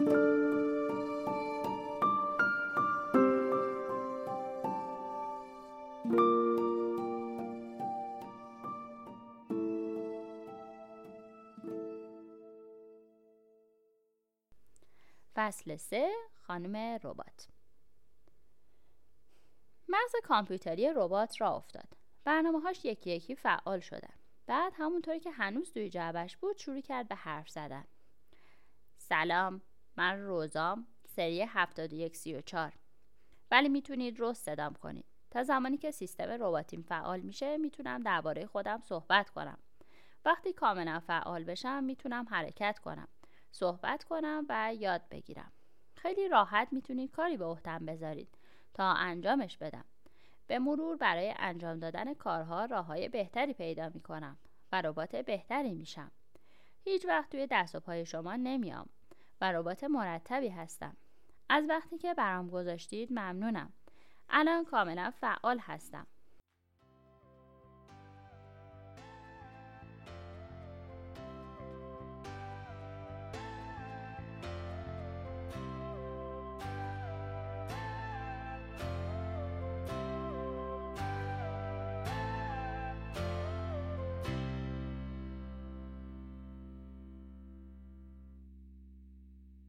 فصل سه خانم ربات. مغز کامپیوتری ربات را افتاد. برنامه هاش یکی یکی فعال شدن. بعد همونطوری که هنوز توی جعبش بود شروع کرد به حرف زدن. سلام. من روزام سری 7134 ولی می‌تونید روز صدام کنید. تا زمانی که سیستم رباتیم فعال میشه می‌تونم درباره خودم صحبت کنم. وقتی کاملا فعال بشم می‌تونم حرکت کنم. صحبت کنم و یاد بگیرم. خیلی راحت می‌تونید کاری به عهدم بذارید تا انجامش بدم. به مرور برای انجام دادن کارها راههای بهتری پیدا می‌کنم و ربات بهتری میشم. هیچ وقت توی دست و پای شما نمیام. و ربات مرتبی هستم. از وقتی که برام گذاشتید ممنونم. الان کاملا فعال هستم.